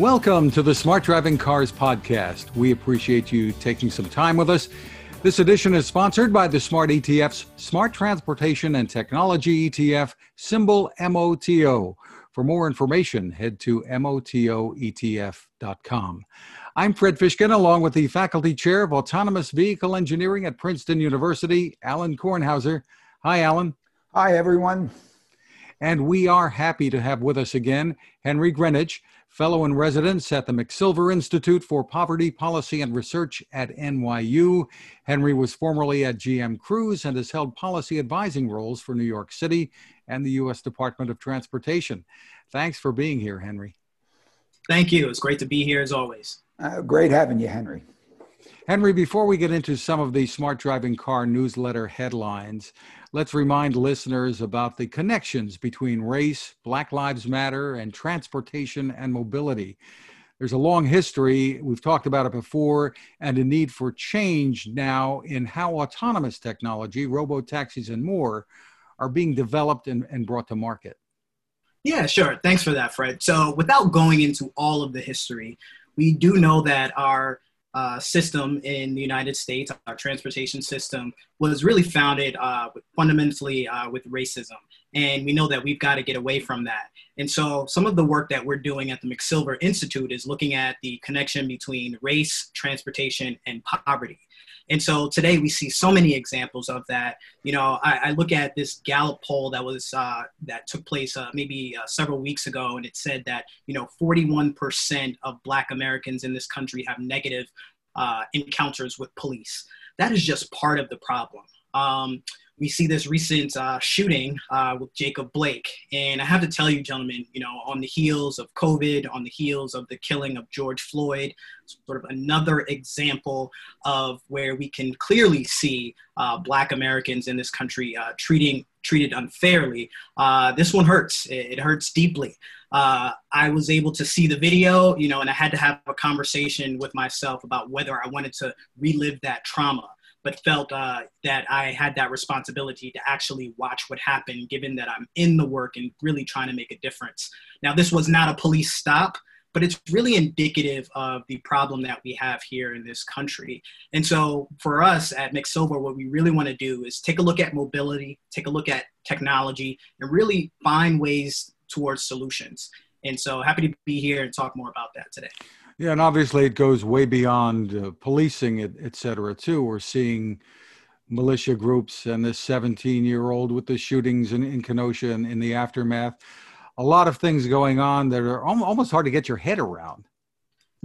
Welcome to the Smart Driving Cars podcast. We appreciate you taking some time with us. This edition is sponsored by the Smart ETF's Smart Transportation and Technology ETF, symbol MOTO. For more information, head to motoetf.com. I'm Fred Fishkin, along with the Faculty Chair of Autonomous Vehicle Engineering at Princeton University, Alan Kornhauser. Hi, Alan. Hi, everyone. And we are happy to have with us again Henry Greenidge, fellow in residence at the McSilver Institute for Poverty Policy and Research at NYU. Henry was formerly at GM Cruise and has held policy advising roles for New York City and the U.S. Department of Transportation. Thanks for being here, Henry. Thank you. It's great to be here as always. Uh, great having you, Henry. Henry, before we get into some of the Smart Driving Car newsletter headlines, let's remind listeners about the connections between race, Black Lives Matter, and transportation and mobility. There's a long history, we've talked about it before, and a need for change now in how autonomous technology, robo taxis, and more are being developed and, and brought to market. Yeah, sure. Thanks for that, Fred. So, without going into all of the history, we do know that our uh, system in the United States, our transportation system, was really founded uh, fundamentally uh, with racism. And we know that we've got to get away from that. And so, some of the work that we're doing at the McSilver Institute is looking at the connection between race, transportation, and poverty. And so today we see so many examples of that. You know, I, I look at this Gallup poll that was uh, that took place uh, maybe uh, several weeks ago, and it said that you know 41% of Black Americans in this country have negative uh, encounters with police. That is just part of the problem. Um, we see this recent uh, shooting uh, with Jacob Blake. And I have to tell you, gentlemen, you know, on the heels of COVID, on the heels of the killing of George Floyd, sort of another example of where we can clearly see uh, Black Americans in this country uh, treating treated unfairly. Uh, this one hurts. It, it hurts deeply. Uh, I was able to see the video, you know, and I had to have a conversation with myself about whether I wanted to relive that trauma but felt uh, that I had that responsibility to actually watch what happened, given that I'm in the work and really trying to make a difference. Now, this was not a police stop, but it's really indicative of the problem that we have here in this country. And so, for us at McSilver, what we really want to do is take a look at mobility, take a look at technology, and really find ways towards solutions. And so, happy to be here and talk more about that today. Yeah, and obviously it goes way beyond uh, policing, et, et cetera, too. We're seeing militia groups and this 17 year old with the shootings in, in Kenosha and in the aftermath. A lot of things going on that are almost hard to get your head around.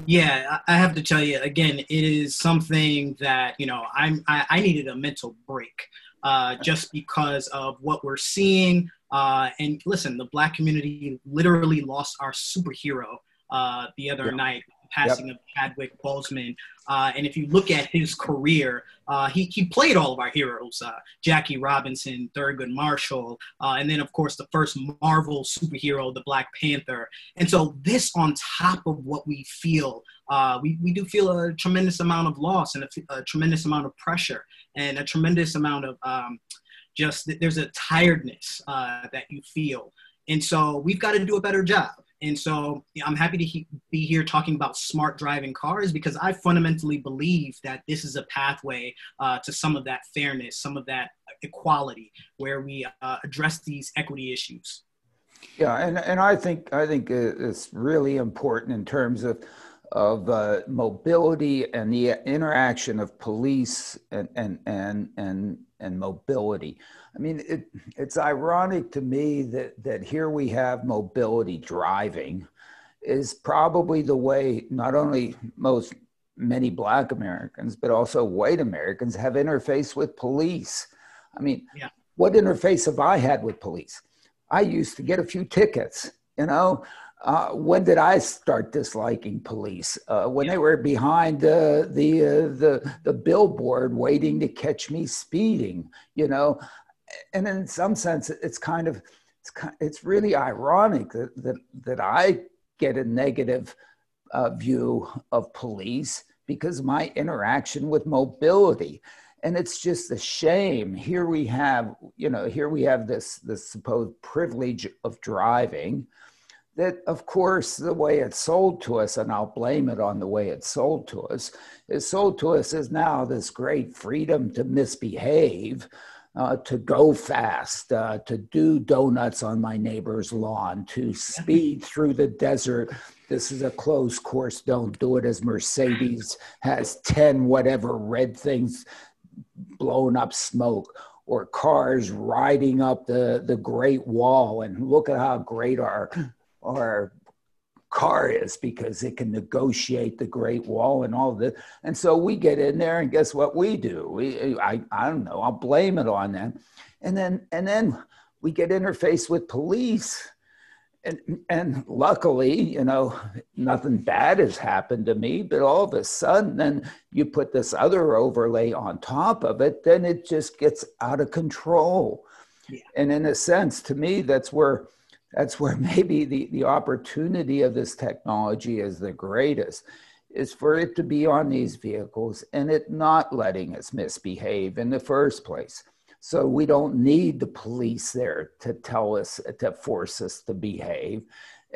Yeah, I have to tell you again, it is something that you know I'm I, I needed a mental break uh, just because of what we're seeing. Uh, and listen, the black community literally lost our superhero uh, the other yeah. night passing yep. of Chadwick Boseman. Uh, and if you look at his career, uh, he, he played all of our heroes uh, Jackie Robinson, Thurgood Marshall, uh, and then, of course, the first Marvel superhero, the Black Panther. And so, this on top of what we feel, uh, we, we do feel a tremendous amount of loss and a, a tremendous amount of pressure and a tremendous amount of um, just there's a tiredness uh, that you feel. And so, we've got to do a better job. And so I'm happy to he- be here talking about smart driving cars because I fundamentally believe that this is a pathway uh, to some of that fairness, some of that equality, where we uh, address these equity issues. Yeah, and, and I think I think it's really important in terms of of uh, mobility and the interaction of police and and and and, and mobility. I mean, it, it's ironic to me that, that here we have mobility driving is probably the way not only most many black Americans, but also white Americans have interfaced with police. I mean, yeah. what interface have I had with police? I used to get a few tickets, you know. Uh, when did I start disliking police? Uh, when yeah. they were behind uh, the uh, the the billboard waiting to catch me speeding, you know and in some sense, it's kind of it's kind, it's really ironic that that that I get a negative uh, view of police because my interaction with mobility and it's just a shame here we have you know here we have this this supposed privilege of driving that, of course, the way it's sold to us, and I'll blame it on the way it's sold to us, is sold to us as now this great freedom to misbehave, uh, to go fast, uh, to do donuts on my neighbor's lawn, to speed through the desert. This is a closed course. Don't do it as Mercedes has 10 whatever red things blowing up smoke or cars riding up the, the Great Wall. And look at how great our our car is because it can negotiate the Great Wall and all this. And so we get in there, and guess what we do? We, I, I don't know. I'll blame it on them, and then and then we get interfaced with police. And, and luckily, you know, nothing bad has happened to me, but all of a sudden, then you put this other overlay on top of it, then it just gets out of control. Yeah. And in a sense, to me, that's where that's where maybe the, the opportunity of this technology is the greatest is for it to be on these vehicles and it not letting us misbehave in the first place. So we don't need the police there to tell us to force us to behave.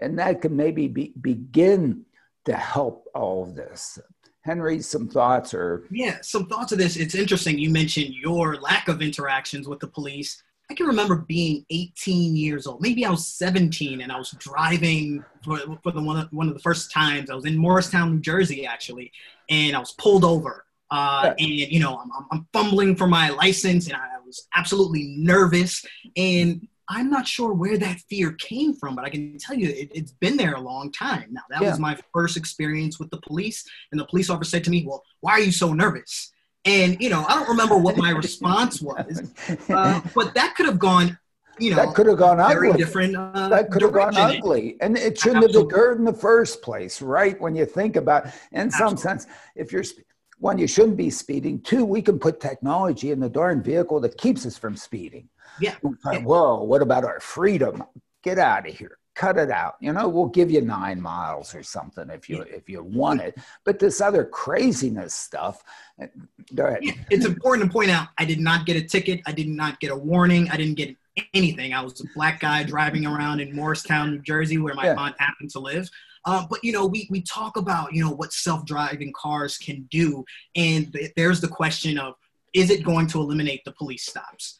And that can maybe be, begin to help all of this. Henry some thoughts or? Yeah some thoughts of this. It's interesting you mentioned your lack of interactions with the police I can remember being 18 years old. Maybe I was 17, and I was driving for, for the one of, one of the first times. I was in Morristown, New Jersey, actually, and I was pulled over. Uh, and you know, I'm, I'm fumbling for my license, and I was absolutely nervous. And I'm not sure where that fear came from, but I can tell you it, has been there a long time. Now, that yeah. was my first experience with the police, and the police officer said to me, "Well, why are you so nervous?" And you know, I don't remember what my response was, uh, but that could have gone. You know, that could have gone very ugly. different. Uh, that could have gone ugly, and it shouldn't Absolutely. have occurred in the first place, right? When you think about, in Absolutely. some sense, if you're one, you shouldn't be speeding. Two, we can put technology in the darn vehicle that keeps us from speeding. Yeah. Whoa, what about our freedom? Get out of here cut it out. You know, we'll give you nine miles or something if you if you want it. But this other craziness stuff. Eh, go ahead. It's important to point out. I did not get a ticket. I did not get a warning. I didn't get anything. I was a black guy driving around in Morristown, New Jersey, where my yeah. aunt happened to live. Uh, but you know, we we talk about you know what self-driving cars can do, and there's the question of is it going to eliminate the police stops?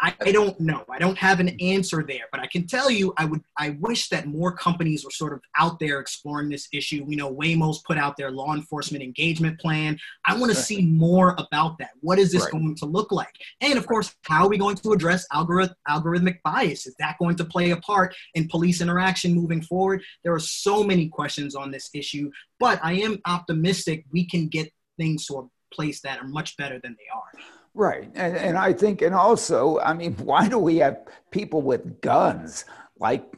I, I, don't know. I don't have an answer there, but I can tell you, I would, I wish that more companies were sort of out there exploring this issue. We know Waymo's put out their law enforcement engagement plan. I want to see more about that. What is this right. going to look like? And of course, how are we going to address algorithm, algorithmic bias? Is that going to play a part in police interaction moving forward? There are so many questions on this issue, but I am optimistic we can get things to a place that are much better than they are. Right. And, and I think, and also, I mean, why do we have people with guns like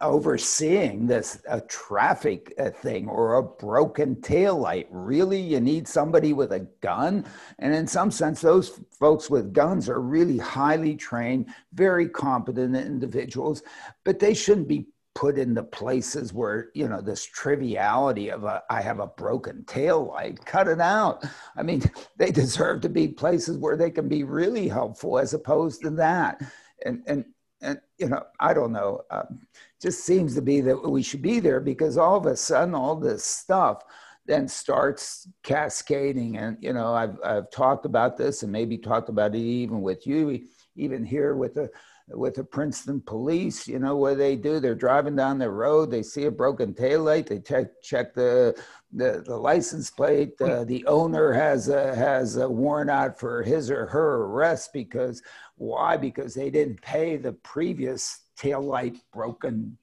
overseeing this a traffic uh, thing or a broken tail light? Really? You need somebody with a gun? And in some sense, those folks with guns are really highly trained, very competent individuals, but they shouldn't be put in the places where you know this triviality of a I have a broken tail light. Cut it out. I mean, they deserve to be places where they can be really helpful, as opposed to that. And and and you know, I don't know. Um, just seems to be that we should be there because all of a sudden, all this stuff then starts cascading. And you know, I've I've talked about this and maybe talked about it even with you, even here with the with the Princeton police, you know, what they do, they're driving down the road, they see a broken taillight, they check check the the, the license plate. Uh, the owner has a, has a warrant out for his or her arrest because why? Because they didn't pay the previous taillight broken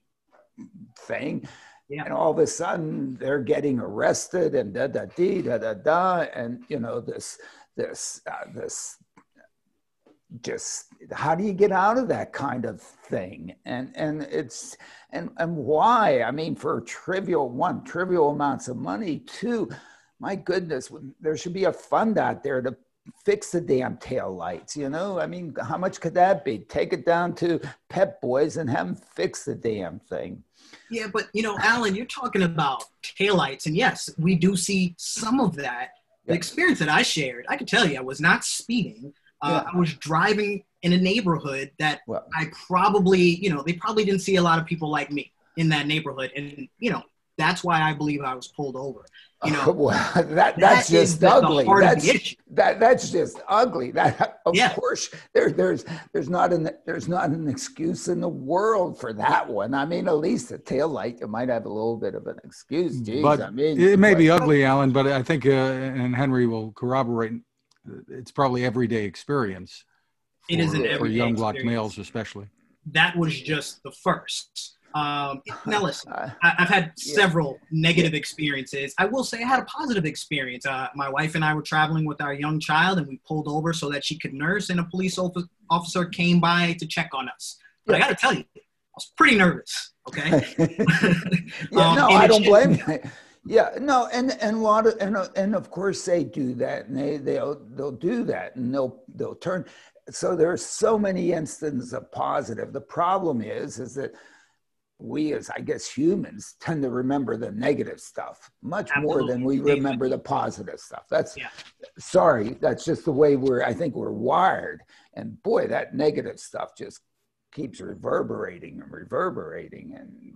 thing. Yeah. And all of a sudden they're getting arrested and da da dee da da da and you know this this uh, this just how do you get out of that kind of thing? And and it's and and why? I mean for a trivial one trivial amounts of money. Two my goodness there should be a fund out there to fix the damn tail lights you know? I mean how much could that be? Take it down to pep boys and have them fix the damn thing. Yeah but you know alan you're talking about tail lights and yes we do see some of that the experience that i shared. I can tell you i was not speeding uh, yeah. I was driving in a neighborhood that well, I probably, you know, they probably didn't see a lot of people like me. in that neighborhood, and you know that's why I believe I was pulled over. You know, well, that that's that just ugly. The that's that that's just ugly. That of yeah. course there there's there's not an there's not an excuse in the world for that one. I mean, at least the tail light you might have a little bit of an excuse. Jeez, but I mean, it may but, be ugly, Alan, but I think uh, and Henry will corroborate. It's probably everyday experience. For, it is an everyday for young black males, especially. That was just the first. Um, now listen, I, have had several negative experiences. I will say I had a positive experience. Uh, my wife and I were traveling with our young child, and we pulled over so that she could nurse, and a police officer came by to check on us. But I got to tell you, I was pretty nervous. Okay. yeah, um, no, I don't blame you. Yeah, no, and and a lot of and and of course they do that, and they they'll they'll do that, and they'll they'll turn. So there are so many instances of positive. The problem is, is that we as I guess humans tend to remember the negative stuff much Absolutely. more than we remember the positive stuff. That's yeah. sorry, that's just the way we're I think we're wired. And boy, that negative stuff just keeps reverberating and reverberating and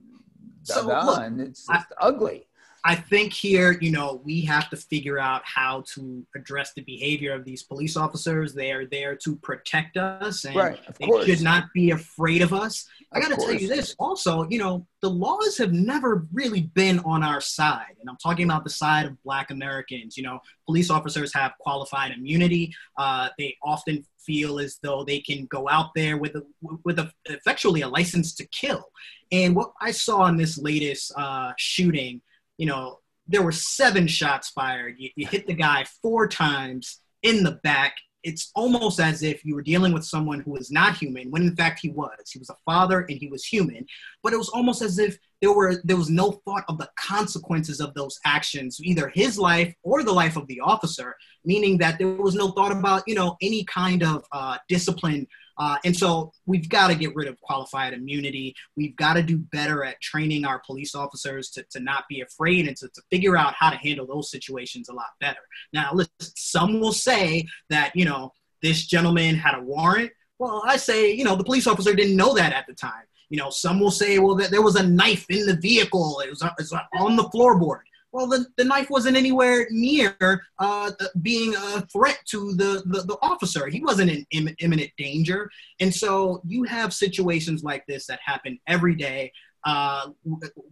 so, look, it's just I, ugly. I think here, you know, we have to figure out how to address the behavior of these police officers. They are there to protect us, and right, they course. should not be afraid of us. I got to tell you this also, you know, the laws have never really been on our side. And I'm talking about the side of Black Americans. You know, police officers have qualified immunity. Uh, they often feel as though they can go out there with a, with a, effectually a license to kill. And what I saw in this latest uh, shooting – you know, there were seven shots fired. You, you hit the guy four times in the back. It's almost as if you were dealing with someone who was not human, when in fact he was. He was a father and he was human. But it was almost as if there were there was no thought of the consequences of those actions, either his life or the life of the officer. Meaning that there was no thought about you know any kind of uh, discipline uh, and so we've got to get rid of qualified immunity. We've got to do better at training our police officers to, to not be afraid and to, to figure out how to handle those situations a lot better. Now, listen, some will say that, you know, this gentleman had a warrant. Well, I say, you know, the police officer didn't know that at the time. You know, some will say, well, that there was a knife in the vehicle. It was, it was on the floorboard. Well, the, the knife wasn't anywhere near uh, being a threat to the, the, the, officer. He wasn't in Im- imminent danger. And so you have situations like this that happen every day. Uh,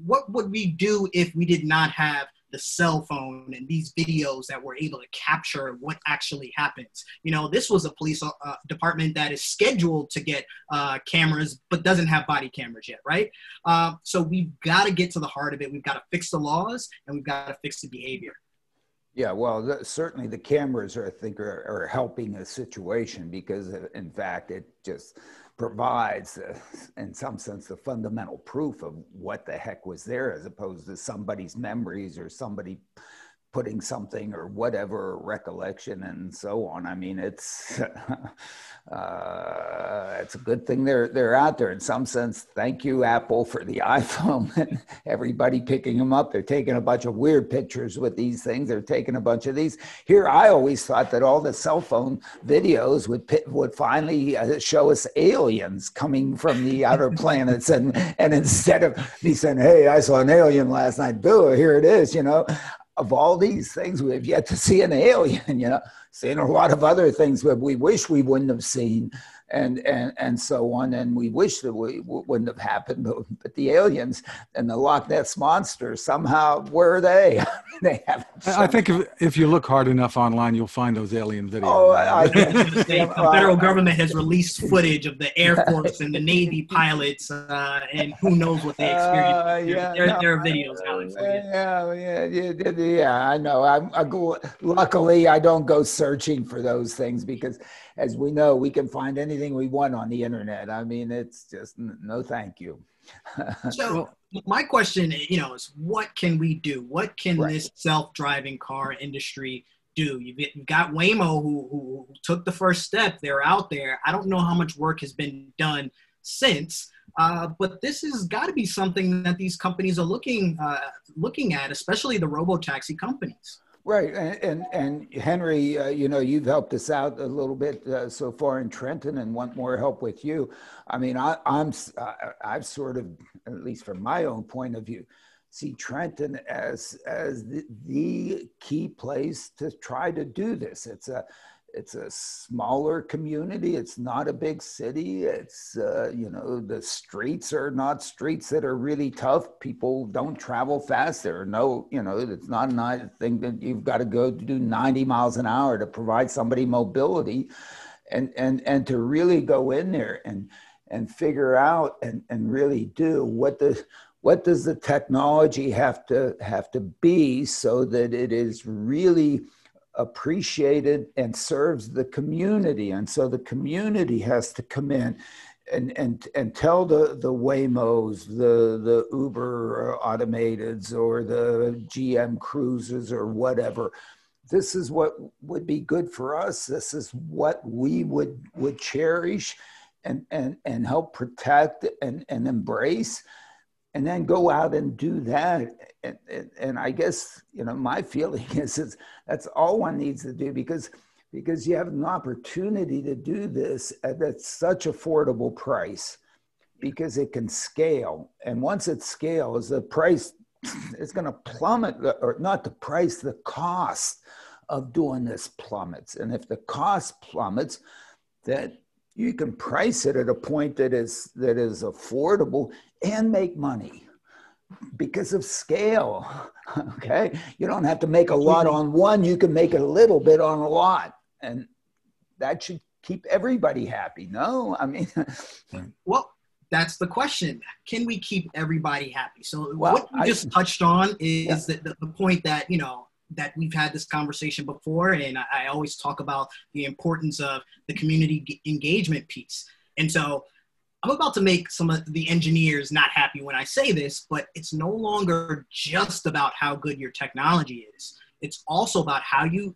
what would we do if we did not have the cell phone and these videos that were able to capture what actually happens. You know, this was a police uh, department that is scheduled to get uh, cameras, but doesn't have body cameras yet, right? Uh, so we've got to get to the heart of it. We've got to fix the laws and we've got to fix the behavior. Yeah, well, the, certainly the cameras are, I think, are, are helping the situation because, uh, in fact, it just provides, uh, in some sense, the fundamental proof of what the heck was there, as opposed to somebody's memories or somebody putting something or whatever recollection and so on. I mean, it's uh, it's a good thing they're they're out there in some sense. Thank you, Apple, for the iPhone and everybody picking them up. They're taking a bunch of weird pictures with these things. They're taking a bunch of these. Here, I always thought that all the cell phone videos would would finally uh, show us aliens coming from the outer planets, and and instead of me saying, "Hey, I saw an alien last night," Bill, here it is. You know, of all these things, we have yet to see an alien, you know, seen a lot of other things that we wish we wouldn't have seen and, and, and so on. And we wish that we w- wouldn't have happened, but, but, the aliens and the Loch Ness monster, somehow, where are they? they have I think if, if you look hard enough online, you'll find those alien videos. Oh, I, I, the federal government has released footage of the Air Force and the Navy pilots, uh, and who knows what they experienced. Uh, yeah, there, no, there, are videos, Alan, for. Yeah, yeah, yeah, yeah, I know. I'm, I go, luckily, I don't go searching for those things because as we know, we can find anything we want on the internet. I mean, it's just no thank you. so my question, you know, is what can we do? What can right. this self-driving car industry do? You've got Waymo who, who took the first step. They're out there. I don't know how much work has been done since. Uh, but this has got to be something that these companies are looking uh, looking at, especially the robo taxi companies. Right, and and, and Henry, uh, you know, you've helped us out a little bit uh, so far in Trenton, and want more help with you. I mean, I, I'm I've sort of, at least from my own point of view, see Trenton as as the, the key place to try to do this. It's a it's a smaller community it's not a big city it's uh, you know the streets are not streets that are really tough people don't travel fast there are no you know it's not a nice thing that you've got to go to do 90 miles an hour to provide somebody mobility and and and to really go in there and and figure out and and really do what the what does the technology have to have to be so that it is really appreciated and serves the community. And so the community has to come in and, and, and tell the, the Waymos, the, the Uber automateds or the GM cruises or whatever, this is what would be good for us. This is what we would, would cherish and, and, and help protect and, and embrace and then go out and do that. And, and, I guess, you know, my feeling is, is that's all one needs to do because, because you have an opportunity to do this at such affordable price because it can scale. And once it scales, the price is going to plummet, or not the price, the cost of doing this plummets. And if the cost plummets, that you can price it at a point that is that is affordable and make money because of scale okay? You don't have to make a lot on one you can make a little bit on a lot and that should keep everybody happy no? I mean well that's the question. Can we keep everybody happy? So well, what you just touched on is yeah. the, the, the point that you know that we've had this conversation before, and I, I always talk about the importance of the community engagement piece. And so I'm about to make some of the engineers not happy when I say this, but it's no longer just about how good your technology is. It's also about how you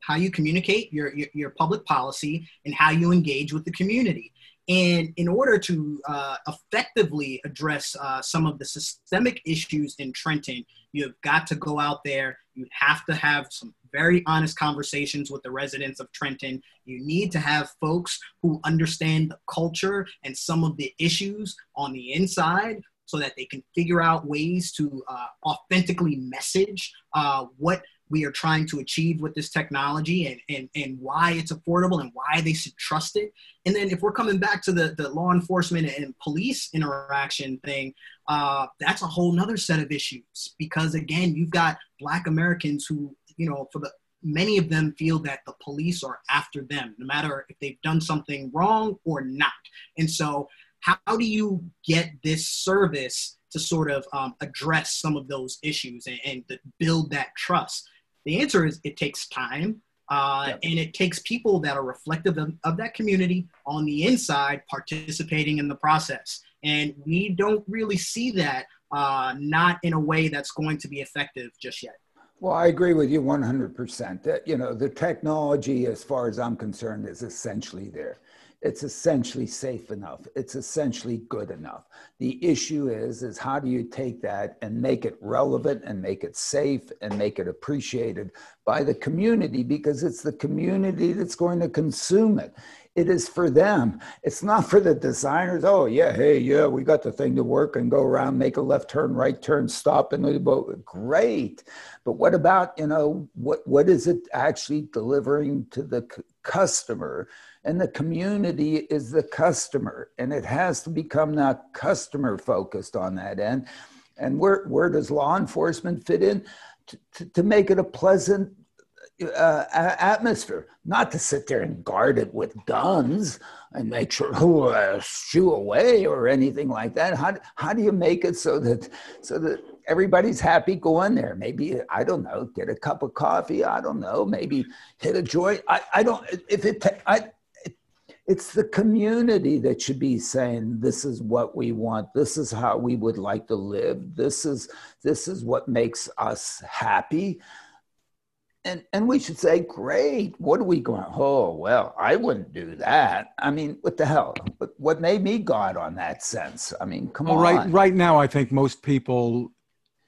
how you communicate your, your, your public policy and how you engage with the community. And in order to uh, effectively address uh, some of the systemic issues in Trenton, you've got to go out there. You have to have some very honest conversations with the residents of Trenton. You need to have folks who understand the culture and some of the issues on the inside so that they can figure out ways to uh, authentically message uh, what we are trying to achieve with this technology and, and, and why it's affordable and why they should trust it. And then if we're coming back to the, the law enforcement and police interaction thing, uh, that's a whole nother set of issues because again, you've got black Americans who, you know, for the many of them feel that the police are after them, no matter if they've done something wrong or not. And so how do you get this service to sort of um, address some of those issues and, and build that trust? The answer is it takes time. Uh, yep. And it takes people that are reflective of, of, that community on the inside participating in the process. And we don't really see that, uh, not in a way that's going to be effective just yet. Well, I agree with you 100%. That, you know, the technology, as far as I'm concerned, is essentially there it's essentially safe enough. It's essentially good enough. The issue is is how do you take that and make it relevant and make it safe and make it appreciated by the community? Because it's the community that's going to consume it. It is for them. It's not for the designers. Oh yeah hey yeah we got the thing to work and go around make a left turn right turn stop and boat great. But what about you know what what is it actually delivering to the customer and the community is the customer and it has to become not customer focused on that end. And where, where does law enforcement fit in? To, to, make it a pleasant uh, atmosphere. Not to sit there and guard it with guns and make sure who uh, shoo away or anything like that. How, how do you make it so that so that everybody's happy going there? Maybe i don't know get a cup of coffee i don't know maybe hit a joint. I, I don't if it I, it's the community that should be saying this is what we want. This is how we would like to live. This is this is what makes us happy. And and we should say great. What are we going oh well i wouldn't do that. I mean what the hell? What made me god on that sense? I mean come well, on. right right now i think most people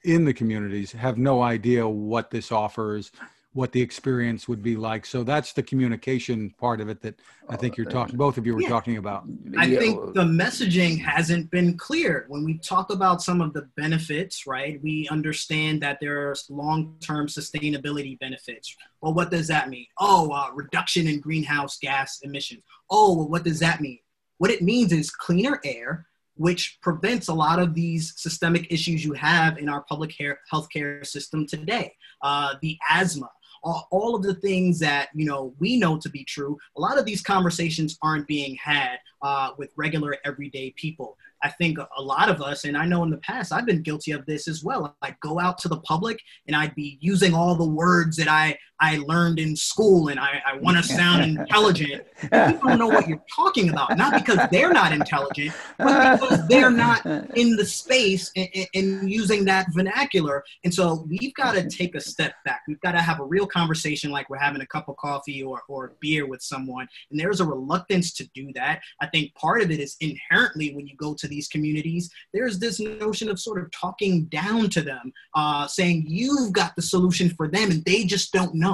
in the communities have no idea what this offers, what the experience would be like. So that's the communication part of it that I think you're talking, both of you were Yeah. talking about. I think the messaging hasn't been clear. When we talk about some of the benefits, right, we understand that there's long term sustainability benefits. Well, what does that mean? Oh, uh, reduction in greenhouse gas emissions. Oh, well, what does that mean? What it means is cleaner air, which prevents a lot of these systemic issues you have in our public health care, healthcare system today. Uh, the asthma, all, of the things that you know we know to be true a lot of these conversations aren't being had uh, with regular everyday people. I think a lot of us and i know in the past i've been guilty of this as well i'd go out to the public and i'd be using all the words that i i learned in school and i, I want to sound intelligent people don't know what you're talking about not because they're not intelligent but because they're not in the space and- and using that vernacular. And so we've got to take a step back. We've got to have a real conversation like we're having a cup of coffee or, or beer with someone. And there's a reluctance to do that. I think part of it is inherently when you go to these communities, there's this notion of sort of talking down to them, uh, saying you've got the solution for them and they just don't know.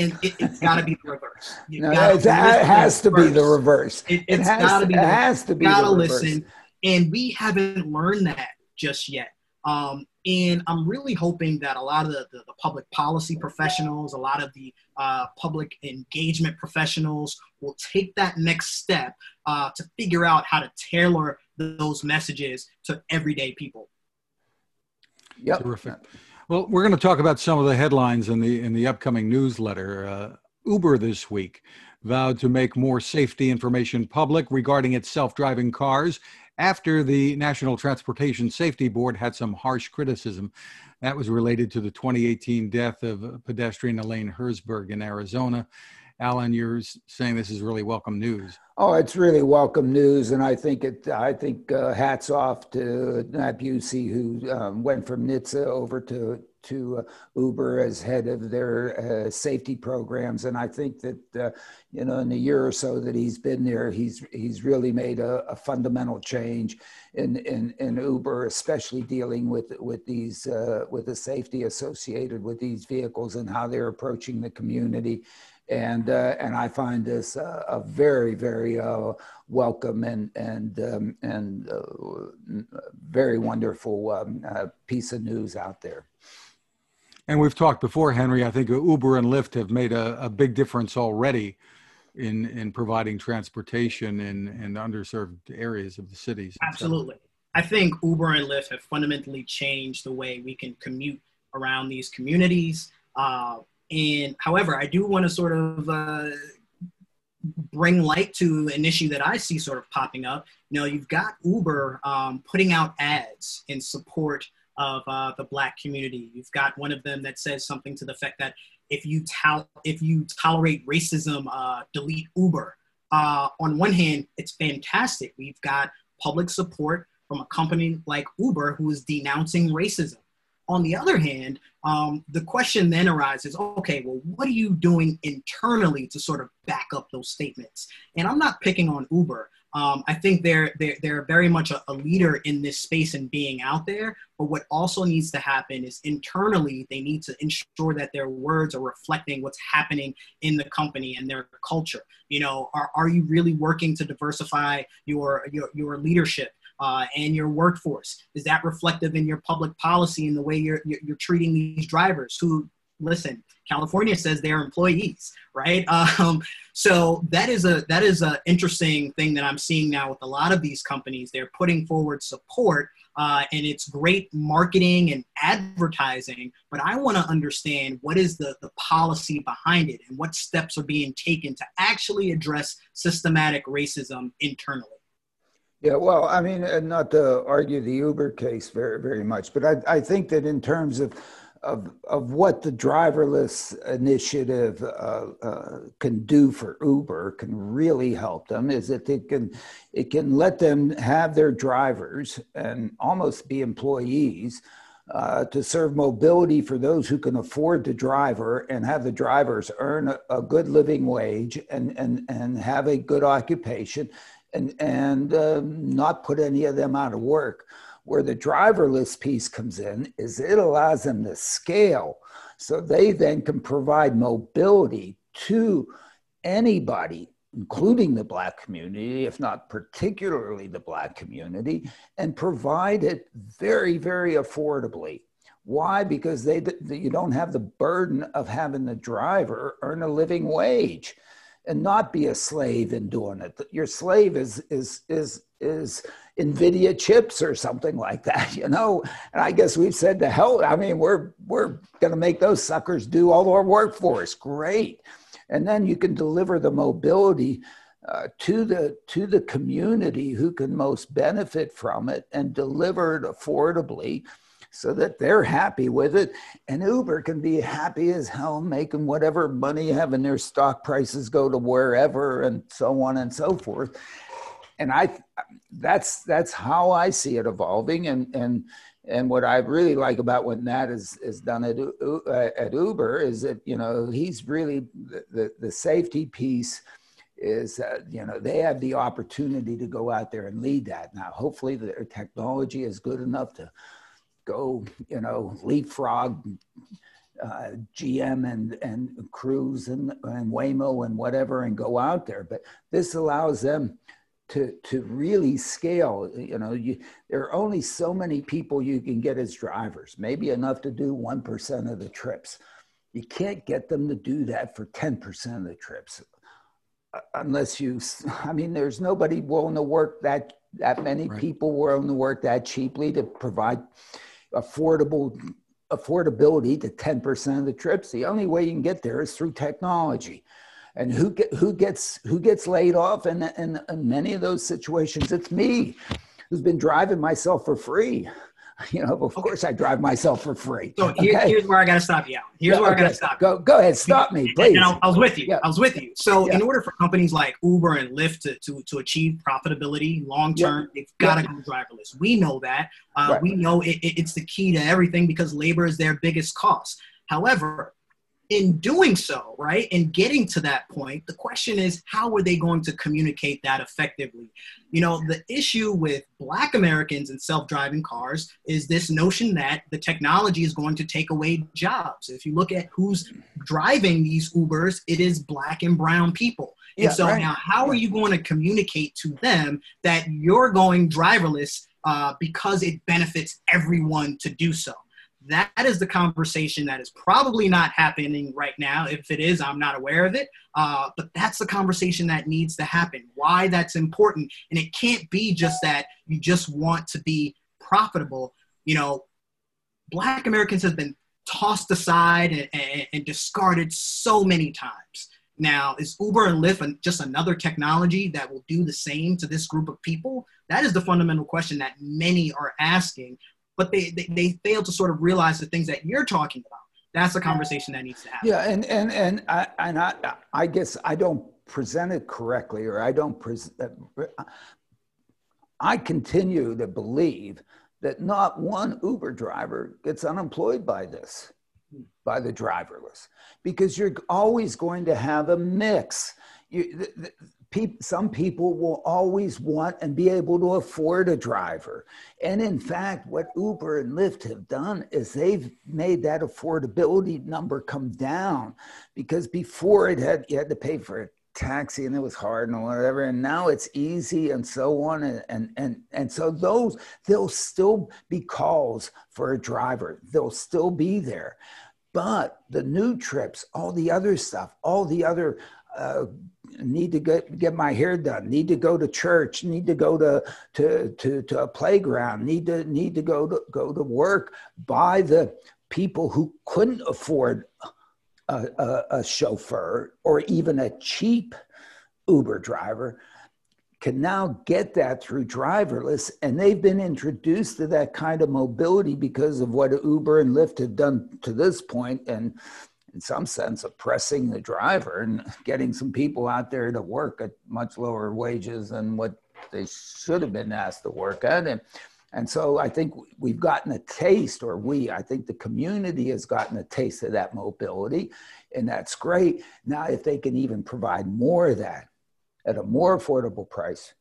And it, it's got to be the reverse. You No, gotta it has to be the reverse. It, It has has, got to be it has to be gotta listen and we haven't learned that just yet um, and i'm really hoping that a lot of the, the, the public policy professionals a lot of the uh, public engagement professionals will take that next step uh, to figure out how to tailor those messages to everyday people Yep. Terrific. Well, we're going to talk about some of the headlines in the in the upcoming newsletter. Uh, Uber this week vowed to make more safety information public regarding its self-driving cars after the National Transportation Safety Board had some harsh criticism. That was related to the 2018 death of pedestrian Elaine Herzberg in Arizona. Alan, you're saying this is really welcome news. Oh, it's really welcome news, and I think it. I think uh, hats off to Nat Beuse, who um, went from NHTSA over to to uh, Uber as head of their uh, safety programs, and I think that uh, you know in the year or so that he's been there, he's he's really made a, a fundamental change in, in in Uber, especially dealing with with these uh, with the safety associated with these vehicles and how they're approaching the community and uh, and I find this uh, a very very uh, welcome and and um, and uh, very wonderful um, uh, piece of news out there. And we've talked before, Henry. I think Uber and Lyft have made a, a big difference already in in providing transportation in, in underserved areas of the cities. Absolutely. I think Uber and Lyft have fundamentally changed the way we can commute around these communities. Uh, and however, I do want to sort of uh, bring light to an issue that I see sort of popping up. You know, you've got Uber um, putting out ads in support of uh, the Black community. You've got one of them that says something to the effect that if you tol- if you tolerate racism, uh, delete Uber. Uh, on one hand, it's fantastic. We've got public support from a company like Uber who is denouncing racism. On the other hand, um, the question then arises okay, well, what are you doing internally to sort of back up those statements? And I'm not picking on Uber. Um, I think they're, they're, they're very much a, a leader in this space and being out there. But what also needs to happen is internally, they need to ensure that their words are reflecting what's happening in the company and their culture. You know, are, are you really working to diversify your, your, your leadership? Uh, and your workforce? Is that reflective in your public policy and the way you're, you're, you're treating these drivers who, listen, California says they're employees, right? Um, so that is a that is a interesting thing that I'm seeing now with a lot of these companies. They're putting forward support, uh, and it's great marketing and advertising. But I want to understand what is the the policy behind it and what steps are being taken to actually address systematic racism internally. Yeah, well, I mean, not to argue the Uber case very, very much, but I, I think that in terms of of, of what the driverless initiative uh, uh, can do for Uber can really help them is that it can it can let them have their drivers and almost be employees uh, to serve mobility for those who can afford the driver and have the drivers earn a, a good living wage and, and, and have a good occupation and, and um, not put any of them out of work. Where the driverless piece comes in is it allows them to scale so they then can provide mobility to anybody, including the Black community, if not particularly the Black community, and provide it very, very affordably. Why? Because they, you don't have the burden of having the driver earn a living wage and not be a slave in doing it. Your slave is is is is Nvidia chips or something like that, you know. And I guess we've said to hell. I mean, we're we're going to make those suckers do all our work for us. Great, and then you can deliver the mobility uh, to the to the community who can most benefit from it and deliver it affordably so that they're happy with it. And Uber can be happy as hell making whatever money, having their stock prices go to wherever and so on and so forth. And I, that's that's how I see it evolving. And and and what I really like about what Nat has, has done at, at Uber is that you know he's really the, the, the safety piece is uh, you know they have the opportunity to go out there and lead that now hopefully their technology is good enough to go, you know, leapfrog uh, GM and, and Cruise and, and Waymo and whatever and go out there. But this allows them to, to really scale. You know, you, there are only so many people you can get as drivers, maybe enough to do 1% of the trips. You can't get them to do that for 10% of the trips uh, unless you, I mean, there's nobody willing to work that, that many right. people willing to work that cheaply to provide affordable affordability to 10% of the trips. The only way you can get there is through technology. And who get, who gets who gets laid off? And in, in many of those situations, it's me, who's been driving myself for free. you know, of course I drive myself for free. So here, okay. here's where I got to stop you out. Here's yeah, where okay. I got to stop. Go, go ahead, stop me, please. And I, I was with you. Yeah. I was with you. So yeah. in order for companies like Uber and Lyft to, to, to achieve profitability long term, they've got to go driverless. We know that. Uh, right. We know it, it, it's the key to everything because labor is their biggest cost. However, in doing so, right, and getting to that point, the question is how are they going to communicate that effectively? You know, the issue with Black Americans and self driving cars is this notion that the technology is going to take away jobs. If you look at who's driving these Ubers, it is Black and Brown people. And yeah, so right. now, how are you going to communicate to them that you're going driverless uh, because it benefits everyone to do so? That is the conversation that is probably not happening right now. If it is, I'm not aware of it. Uh, but that's the conversation that needs to happen. Why that's important, and it can't be just that you just want to be profitable. You know, Black Americans have been tossed aside and, and, and discarded so many times. Now, is Uber and Lyft just another technology that will do the same to this group of people? That is the fundamental question that many are asking but they, they, they fail to sort of realize the things that you're talking about. That's a conversation that needs to happen. Yeah, and and and I and I, I guess I don't present it correctly, or I don't present. I continue to believe that not one Uber driver gets unemployed by this, by the driverless, because you're always going to have a mix. You, the, the, some people will always want and be able to afford a driver. And in fact, what Uber and Lyft have done is they've made that affordability number come down because before it had you had to pay for a taxi and it was hard and whatever and now it's easy and so on and and and, and so those there'll still be calls for a driver they'll still be there but the new trips all the other stuff all the other uh, need to get, get my hair done, need to go to church, need to go to, to, to, to a playground, need to, need to go to, go to work by the people who couldn't afford a, a, a chauffeur or even a cheap Uber driver can now get that through driverless. And they've been introduced to that kind of mobility because of what Uber and Lyft have done to this point. And in some sense, oppressing the driver and getting some people out there to work at much lower wages than what they should have been asked to work at. And, and so I think we've gotten a taste, or we, I think the community has gotten a taste of that mobility, and that's great. Now, if they can even provide more of that at a more affordable price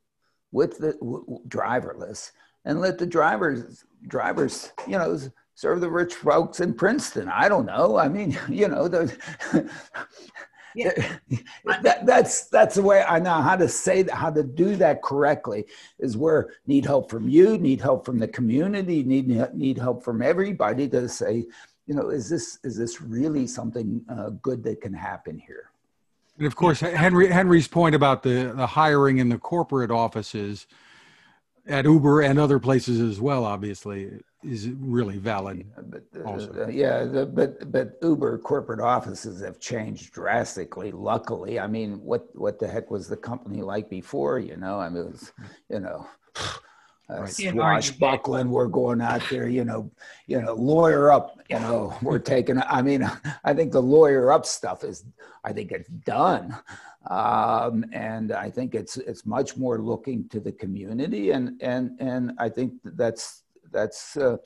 with the w- driverless, and let the drivers drivers you know serve the rich folks in Princeton. I don't know. I mean, you know, the, yeah. that, that's that's the way I know how to say that, how to do that correctly. Is where need help from you, need help from the community, need need help from everybody to say, you know, is this is this really something uh, good that can happen here? And of course, Henry Henry's point about the the hiring in the corporate offices at Uber and other places as well, obviously, is really valid. Yeah, but, uh, yeah the, but but Uber corporate offices have changed drastically. Luckily, I mean, what what the heck was the company like before? You know, I mean, it was, you know. Uh, right. swashbuckling. We're going out there, you know, you know, lawyer up. You know, we're taking. I mean, I think the lawyer up stuff is. I think it's done, um, and I think it's it's much more looking to the community, and and and I think that's that's uh,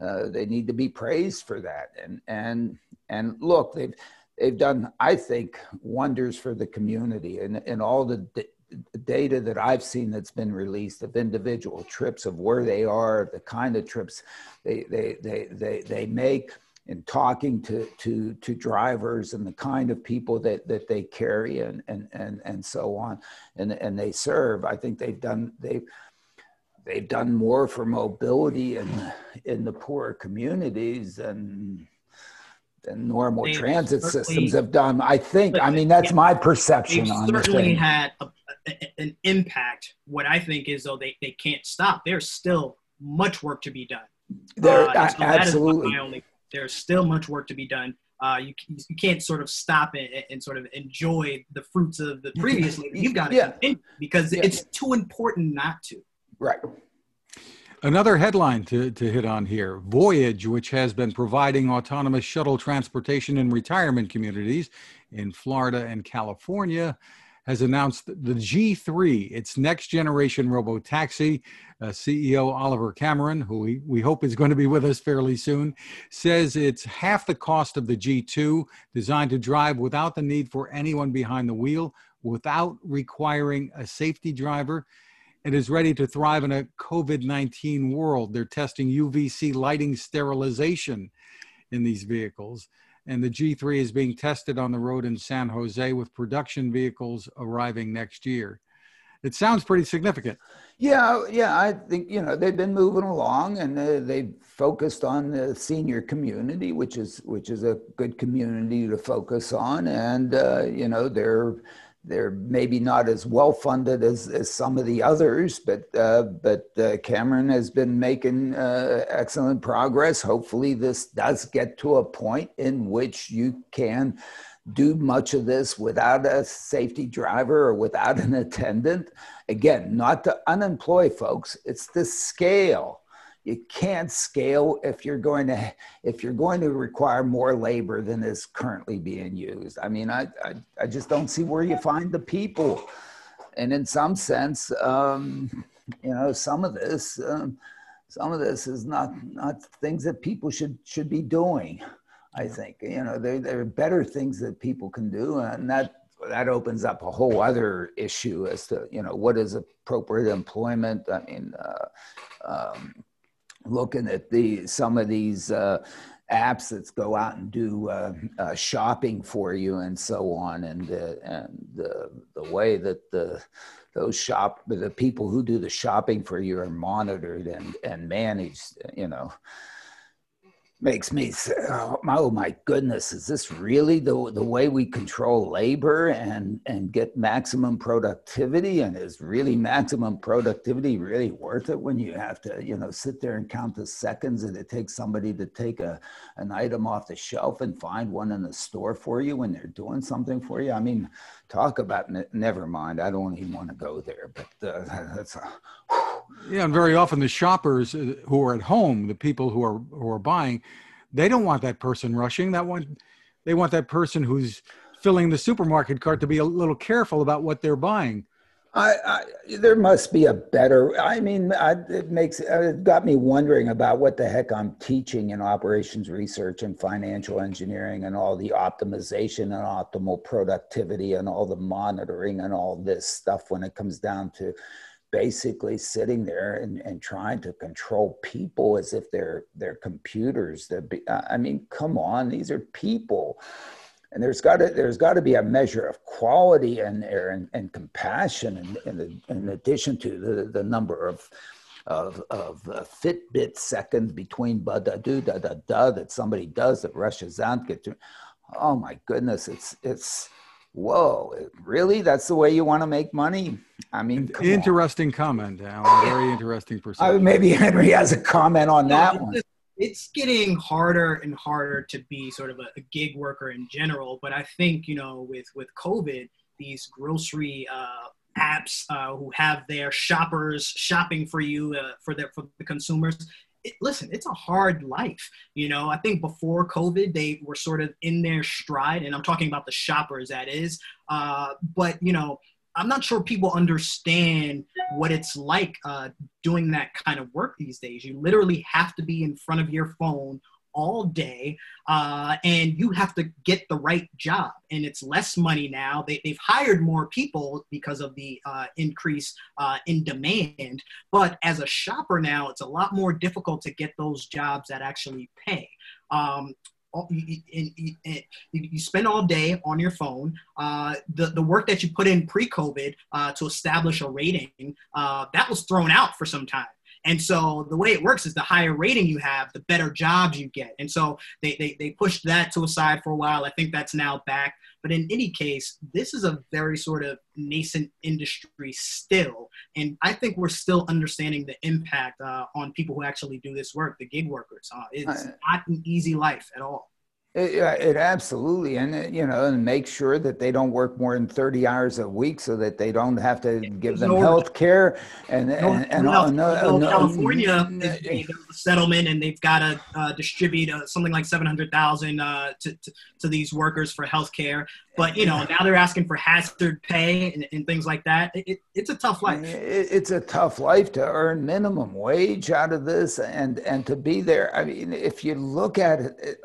uh, they need to be praised for that. And and and look, they've they've done, I think, wonders for the community. And and all the d- data that I've seen that's been released of individual trips of where they are, the kind of trips they they they they, they make and talking to, to, to drivers and the kind of people that, that they carry and, and, and, and so on. And, and they serve, I think they've done, they've, they've done more for mobility in in the poorer communities than than normal they transit systems have done. I think. I mean, that's my perception on certainly had a, a, an impact. What I think is though they, they can't stop. There's still much work to be done. There, uh, so absolutely. Only, there's still much work to be done. Uh, you, you can't sort of stop and, and sort of enjoy the fruits of the previous You've got to yeah. continue because yeah. it's too important not to. Right. Another headline to, to hit on here Voyage, which has been providing autonomous shuttle transportation in retirement communities in Florida and California, has announced the G3, its next generation robo taxi. Uh, CEO Oliver Cameron, who we, we hope is going to be with us fairly soon, says it's half the cost of the G2, designed to drive without the need for anyone behind the wheel, without requiring a safety driver and is ready to thrive in a COVID 19 world. They're testing UVC lighting sterilization in these vehicles. And the G3 is being tested on the road in San Jose with production vehicles arriving next year. It sounds pretty significant. Yeah, yeah, I think you know they've been moving along, and uh, they've focused on the senior community, which is which is a good community to focus on, and uh, you know they're they're maybe not as well funded as, as some of the others, but uh, but uh, Cameron has been making uh, excellent progress. Hopefully, this does get to a point in which you can do much of this without a safety driver or without an attendant. Again, not to unemploy folks; it's the scale you can't scale if you're going to if you're going to require more labor than is currently being used. I mean i i, I just don't see where you find the people. And in some sense um, you know some of this um, some of this is not not things that people should should be doing i think. You know there, there are better things that people can do and that that opens up a whole other issue as to you know what is appropriate employment. I mean uh, um, looking at the some of these uh, apps that go out and do uh, uh, shopping for you and so on, and and the the way that the those shop the people who do the shopping for you are monitored and and managed, you know makes me say, oh, uh, oh my goodness, is this really the, the way we control labor and, and get maximum productivity? And is really maximum productivity really worth it when you have to, you know, sit there and count the seconds and it takes somebody to take a, an item off the shelf and find one in the store for you when they're doing something for you? I mean, talk about, never mind, I don't even want to go there, but uh, that's a, yeah, and very often the shoppers uh, who are at home, the people who are who are buying, they don't want that person rushing. That one, they want that person who's filling the supermarket cart to be a little careful about what they're buying. I, I, there must be a better. I mean, I, it makes uh, it got me wondering about what the heck I'm teaching in operations research and financial engineering and all the optimization and optimal productivity and all the monitoring and all this stuff when it comes down to basically sitting there and, and trying to control people as if they're they're computers. That I mean, come on, these are people, and there's got to there's got to be a measure of quality in there and, and compassion, in, in, in addition to the the number of of, of uh, Fitbit seconds between da da do da da da that somebody does that rushes out get to. Oh my goodness, it's it's whoa, really? That's the way you want to make money? I mean, interesting on. comment, Alan. Very interesting perspective. Uh, maybe Henry has a comment on that one. It's getting harder and harder to be sort of a, a, gig worker in general, but I think you know, with with COVID, these grocery uh, apps uh, who have their shoppers shopping for you uh, for their for the consumers it, listen, it's a hard life. You know, I think before COVID, they were sort of in their stride, and I'm talking about the shoppers, that is. Uh, but, you know, I'm not sure people understand what it's like uh, doing that kind of work these days. You literally have to be in front of your phone all day uh, and you have to get the right job and it's less money now they, have hired more people because of the uh, increase uh, in demand but as a shopper now it's a lot more difficult to get those jobs that actually pay um, you, you, you, spend all day on your phone. Uh, the, the work that you put in pre-COVID uh, to establish a rating, uh, that was thrown out for some time. And so the way it works is the higher rating you have, the better jobs you get. And so they, they, they pushed that to a side for a while. I think that's now back. But in any case, this is a very sort of nascent industry still. And I think we're still understanding the impact uh, on people who actually do this work, the gig workers. Uh, it's not an easy life at all. It, it, absolutely, and uh, you know, and make sure that they don't work more than thirty hours a week, so that they don't have to give them no, health care. And no, and, and no, no, no, California is a settlement, and they've got to uh, distribute uh, something like seven hundred thousand uh, to, to, to these workers for health care. But you know, now they're asking for hazard pay and, and things like that. It, it's a tough life. It's a tough life to earn minimum wage out of this, and and to be there. I mean, if you look at it. it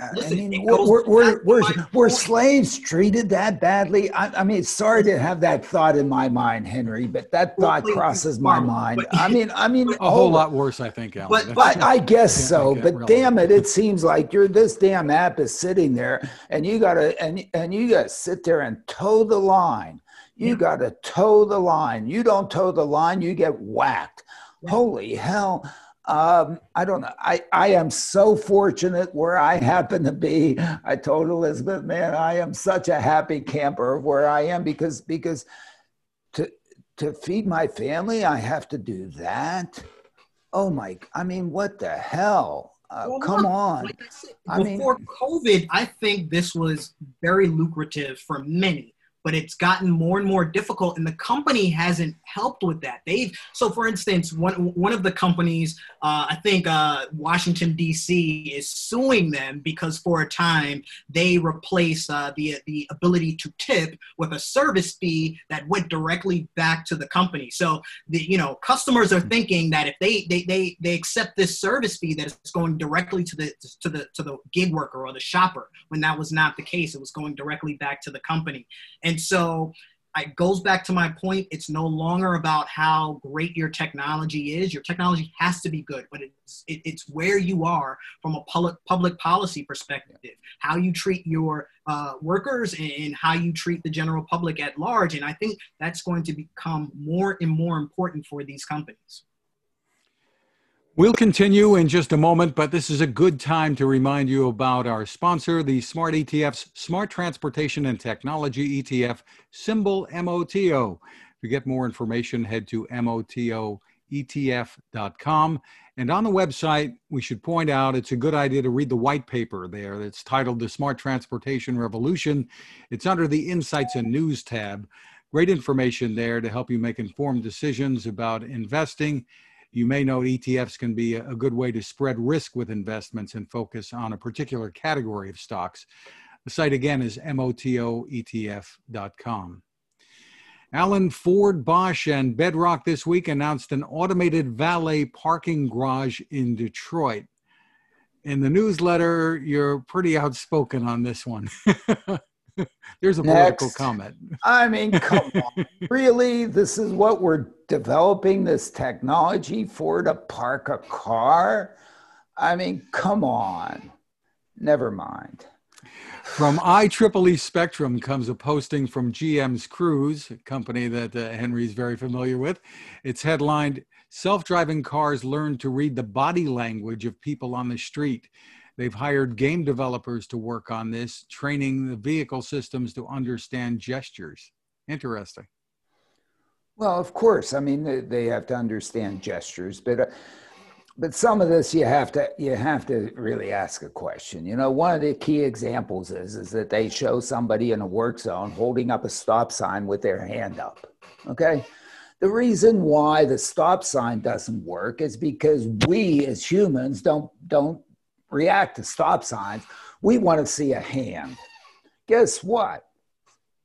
Uh, Listen, I mean, we're, we're, we're, we're, slaves treated that badly. I, I, mean, sorry to have that thought in my mind, Henry, but that thought crosses my mind. I mean, I mean, a whole lot worse, I think, Alan. But, but I guess so. But damn it, it seems like you're this damn app is sitting there, and you gotta and and you gotta sit there and toe the line. You yeah. gotta toe the line. You don't toe the line, you get whacked. Yeah. Holy hell! Um, I don't know. I, I am so fortunate where I happen to be. I told Elizabeth, man, I am such a happy camper of where I am because because to to feed my family, I have to do that. Oh my! I mean, what the hell? Uh, well, come look, on. Like I said, I before mean, COVID, I think this was very lucrative for many but it's gotten more and more difficult and the company hasn't helped with that. They've so for instance one, one of the companies uh, i think uh, washington d.c is suing them because for a time they replaced uh, the, the ability to tip with a service fee that went directly back to the company. So the you know customers are thinking that if they they, they, they accept this service fee that it's going directly to the to the to the gig worker or the shopper. When that was not the case it was going directly back to the company. And so it goes back to my point. It's no longer about how great your technology is. Your technology has to be good, but it's it, it's where you are from a public public policy perspective, how you treat your uh, workers and how you treat the general public at large. And I think that's going to become more and more important for these companies. We'll continue in just a moment, but this is a good time to remind you about our sponsor, the Smart ETF's Smart Transportation and Technology ETF, symbol MOTO. To get more information, head to MOTOETF.com. And on the website, we should point out it's a good idea to read the white paper there that's titled The Smart Transportation Revolution. It's under the Insights and News tab. Great information there to help you make informed decisions about investing you may know ETFs can be a good way to spread risk with investments and focus on a particular category of stocks. The site again is motoetf.com. Alan Ford, Bosch, and Bedrock this week announced an automated valet parking garage in Detroit. In the newsletter, you're pretty outspoken on this one. There's a political comment. I mean, come on. Really? This is what we're developing this technology for to park a car? I mean, come on. Never mind. From IEEE Spectrum comes a posting from GM's Cruise, a company that uh, Henry's very familiar with. It's headlined Self Driving Cars Learn to Read the Body Language of People on the Street. They've hired game developers to work on this, training the vehicle systems to understand gestures. Interesting. Well, of course. I mean, they have to understand gestures, but. Uh, but some of this you have to you have to really ask a question. You know, one of the key examples is is that they show somebody in a work zone holding up a stop sign with their hand up. Okay? The reason why the stop sign doesn't work is because we as humans don't don't react to stop signs. We want to see a hand. Guess what?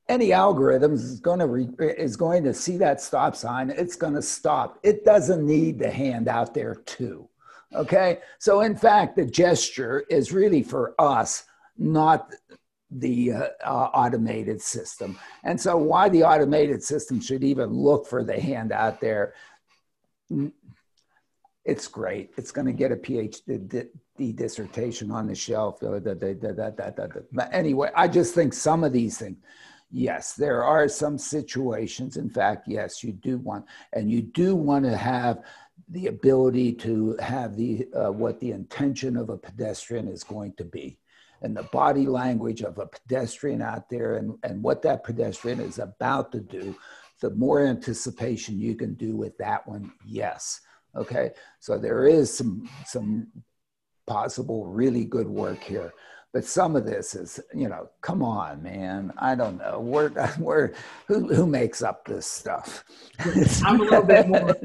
Any algorithm is going to re, is going to see that stop sign. It's going to stop. It doesn't need the hand out there too. Okay. So in fact, the gesture is really for us, not the uh, uh, automated system. And so, why the automated system should even look for the hand out there, it's great. It's going to get a PhD dissertation on the shelf. Anyway, I just think some of these things, yes, there are some situations. In fact, yes, you do want, and you do want to have the ability to have the uh, what the intention of a pedestrian is going to be and the body language of a pedestrian out there and, and what that pedestrian is about to do, the more anticipation you can do with that one, yes. Okay, so there is some some possible really good work here. But some of this is, you know, come on, man. I don't know. Where, where, who, who makes up this stuff? I'm a little bit more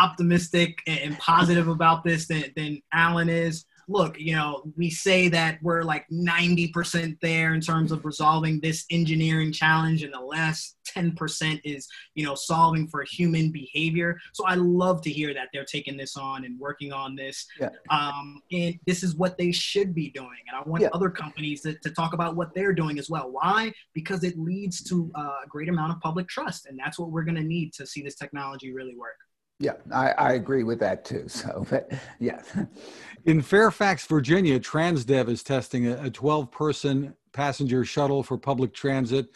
optimistic and positive about this than, than Alan is look, you know, we say that we're like 90% there in terms of resolving this engineering challenge, and the last 10% is, you know, solving for human behavior. So I love to hear that they're taking this on and working on this. Yeah. Um, and this is what they should be doing. And I want yeah. other companies to, to talk about what they're doing as well. Why? Because it leads to a great amount of public trust. And that's what we're going to need to see this technology really work. Yeah, I, I agree with that too. So, but yeah. In Fairfax, Virginia, Transdev is testing a 12 person passenger shuttle for public transit.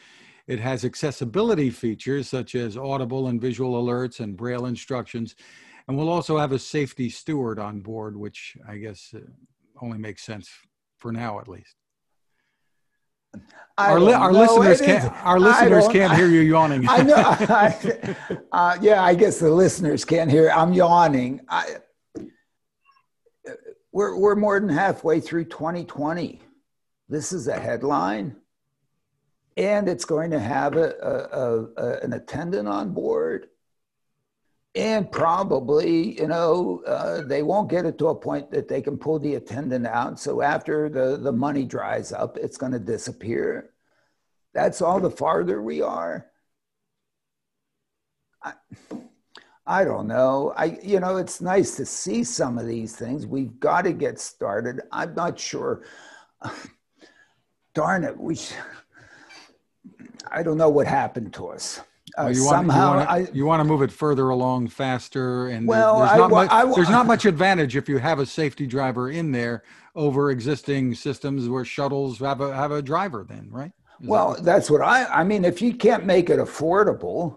It has accessibility features such as audible and visual alerts and braille instructions, and we'll also have a safety steward on board, which I guess uh, only makes sense for now at least. I our, li- our listeners can't our listeners can't hear you yawning. I know. I, uh, yeah, I guess the listeners can't hear. I'm yawning. I, we're we're more than halfway through 2020. This is a headline, and it's going to have a, a, a an attendant on board and probably you know uh, they won't get it to a point that they can pull the attendant out. So after the, the money dries up it's going to disappear. That's all the farther we are. I, I don't know. I you know it's nice to see some of these things. We've got to get started. I'm not sure. Darn it we i don't know what happened to us uh, you somehow want, you, want to, you want to move it further along faster and well, there's, not I, much, I, there's not much advantage if you have a safety driver in there over existing systems where shuttles have a have a driver then right? Is well that that's what i i mean if you can't make it affordable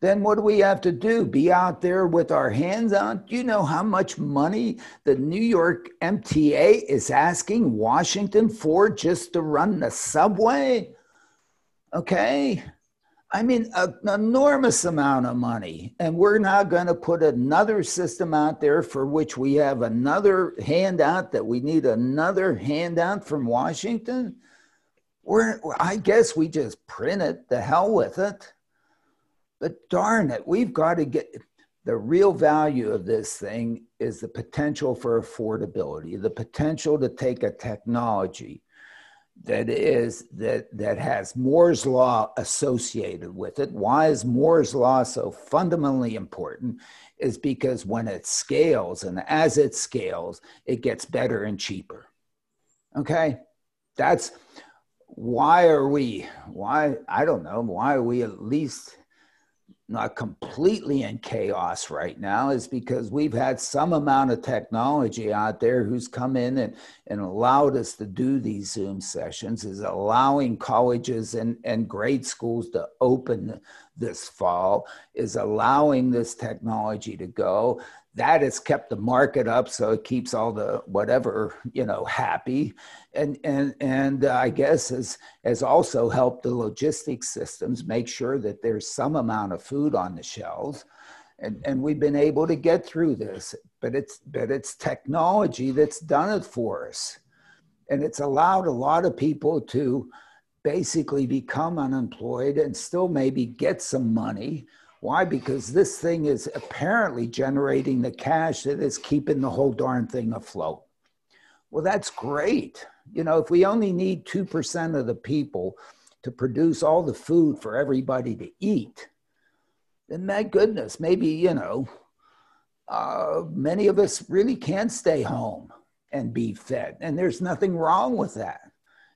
then what do we have to do? Be out there with our hands on? Do you know how much money the new york mta is asking washington for just to run the subway? Okay I mean, an enormous amount of money. And we're now going to put another system out there for which we have another handout that we need another handout from Washington. We're, I guess we just print it, the hell with it. But darn it, we've got to get the real value of this thing is the potential for affordability, the potential to take a technology that is that that has Moore's law associated with it. Why is Moore's law so fundamentally important? Is because when it scales and as it scales, it gets better and cheaper. Okay, that's why are we, why, I don't know, why are we at least not completely in chaos right now is because we've had some amount of technology out there who's come in and, and allowed us to do these Zoom sessions, is allowing colleges and, and grade schools to open this fall, is allowing this technology to go that has kept the market up so it keeps all the whatever you know happy. And and and i guess has has also helped the logistics systems make sure that there's some amount of food on the shelves. And and we've been able to get through this but it's but it's technology that's done it for us. And it's allowed a lot of people to basically become unemployed and still maybe get some money why? Because this thing is apparently generating the cash that is keeping the whole darn thing afloat. Well, that's great. You know, if we only need 2% of the people to produce all the food for everybody to eat, then my goodness, maybe, you know, uh, many of us really can stay home and be fed. And there's nothing wrong with that.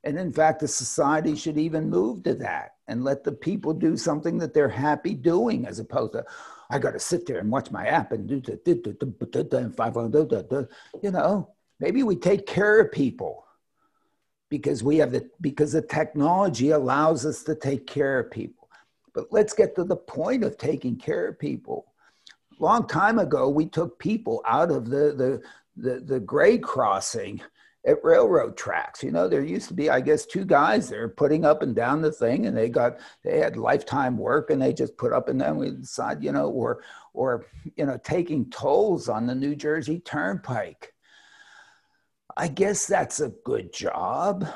And in fact, the society should even move to that and let the people do something that they're happy doing as opposed to, I got to sit there and watch my app and do the and five, you know, maybe we take care of people because we have the, because the technology allows us to take care of people. But let's get to the point of taking care of people. Long time ago, we took people out of the, the, the, the grade crossing at railroad tracks. You know, there used to be, I guess, two guys there putting up and down the thing, and they got they had lifetime work, and they just put up and then we decide, you know, or or you know, taking tolls on the New Jersey Turnpike. I guess that's a good job.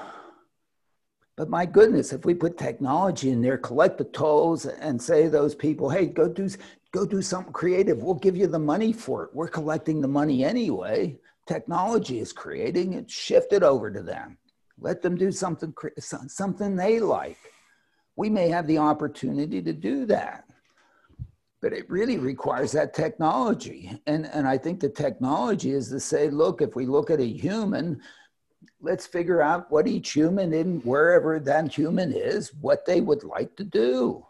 But my goodness, if we put technology in there, collect the tolls, and say those people, hey, go do go do something creative. We'll give you the money for it. We're collecting the money anyway technology is creating it shift it over to them. Let them do something something they like. We may have the opportunity to do that but it really requires that technology. And and i think the technology is to say look if we look at a human let's figure out what each human in wherever that human is what they would like to do.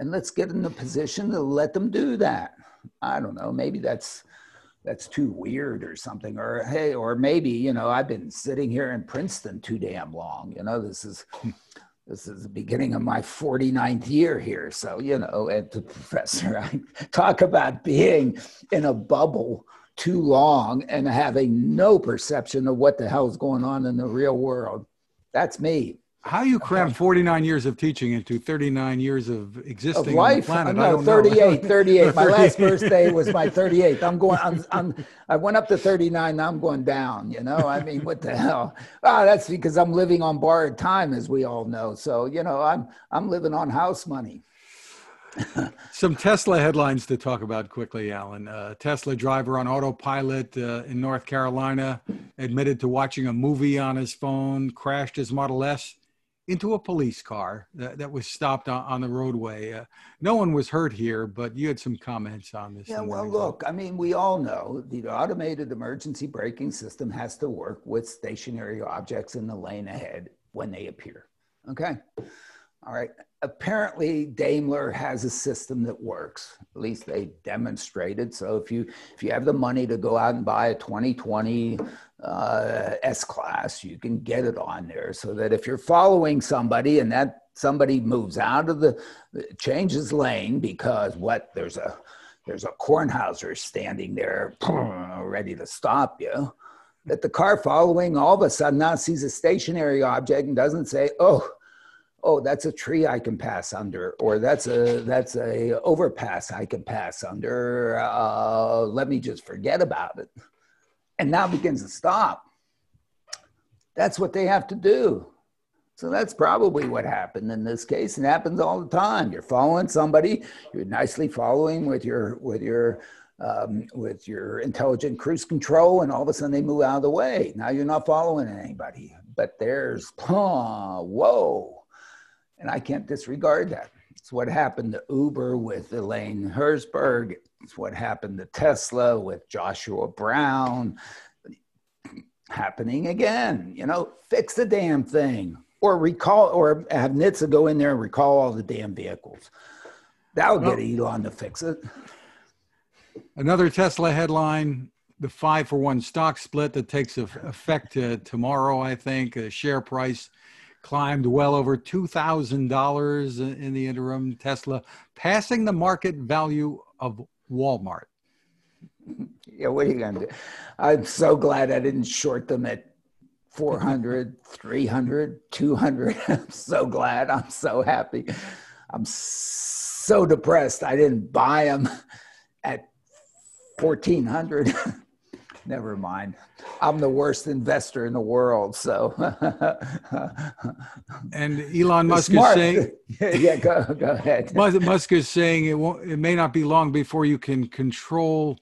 And let's get in the position to let them do that. I don't know maybe that's that's too weird or something or hey or maybe you know i've been sitting here in princeton too damn long you know this is hmm. this is the beginning of my 49th year here so you know and the professor i talk about being in a bubble too long and having no perception of what the hell is going on in the real world. That's me how you cram 49 years of teaching into 39 years of existing of life. on the planet? No, 38, 38. My last birthday was my 38th. I'm going, I'm, I'm, I went up to 39. Now I'm going down, you know, I mean, what the hell? Ah, that's because I'm living on borrowed time, as we all know. So, you know, I'm, I'm living on house money. Some Tesla headlines to talk about quickly, Alan. Uh, Tesla driver on autopilot uh, in North Carolina admitted to watching a movie on his phone, crashed his Model S into a police car that, that was stopped on, on the roadway. Uh, no one was hurt here, but you had some comments on this. Yeah, well, look, I mean, we all know the automated emergency braking system has to work with stationary objects in the lane ahead when they appear. Okay. All right. Apparently, Daimler has a system that works. At least they demonstrated. So if you if you have the money to go out and buy a 2020 uh, S class, you can get it on there so that if you're following somebody and that somebody moves out of the changes lane because what there's a there's a Kornhauser standing there ready to stop you. That the car following all of a sudden now sees a stationary object and doesn't say, "Oh, oh, that's a tree I can pass under," or "That's a that's a overpass I can pass under." Uh, let me just forget about it and now begins to stop. That's what they have to do. So that's probably what happened in this case. It happens all the time. You're following somebody, you're nicely following with your with your um, with your intelligent cruise control, and all of a sudden they move out of the way. Now you're not following anybody, but there's oh, whoa, and I can't disregard that. It's what happened to Uber with Elaine Herzberg. It's what happened to Tesla with Joshua Brown. Happening again. You know, fix the damn thing. or recall, or have NHTSA go in there and recall all the damn vehicles. That would get Elon to fix it. Another Tesla headline the five for one stock split that takes effect uh, tomorrow, I think. The share price climbed well over $2,000 in the interim. Tesla passing the market value of Walmart. Yeah, what are you going to do? I'm so glad I didn't short them at 400, 300, 200. I'm so glad. I'm so happy. I'm so depressed. I didn't buy them at 1400. Never mind. I'm the worst investor in the world. So, and Elon Musk Smart. is saying, yeah, go, go ahead. Musk is saying it won't, it may not be long before you can control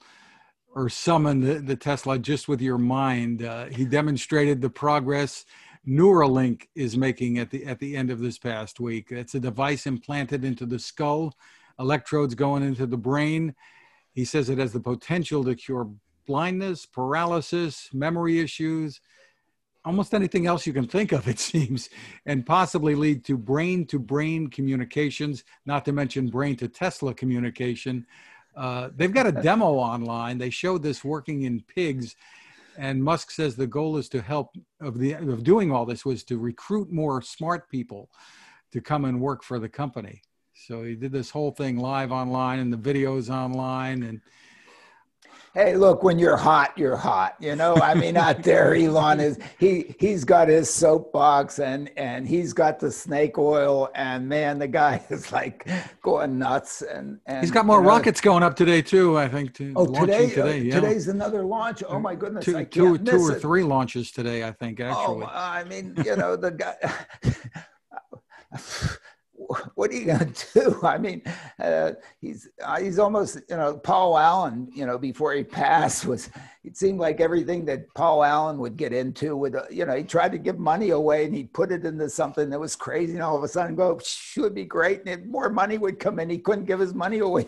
or summon the, the Tesla just with your mind. Uh, he demonstrated the progress Neuralink is making at the at the end of this past week. It's a device implanted into the skull, electrodes going into the brain. He says it has the potential to cure blindness, paralysis, memory issues, almost anything else you can think of, it seems, and possibly lead to brain to brain communications, not to mention brain to Tesla communication. Uh, they've got a demo online. They showed this working in pigs. And Musk says the goal is to help of the of doing all this was to recruit more smart people to come and work for the company. So he did this whole thing live online and the videos online and hey look when you're hot you're hot you know i mean out there elon is he he's got his soapbox and and he's got the snake oil and man the guy is like going nuts and, and he's got more you know, rockets going up today too i think to, oh today, uh, today yeah. today's another launch oh my goodness two, two, two or it. three launches today i think oh, actually oh, i mean you know the guy what are you going to do? I mean, uh, he's uh, he's almost you know Paul Allen. You know, before he passed, was it seemed like everything that Paul Allen would get into would uh, you know he tried to give money away and he'd put it into something that was crazy, and all of a sudden go should be great, and more money would come in. He couldn't give his money away.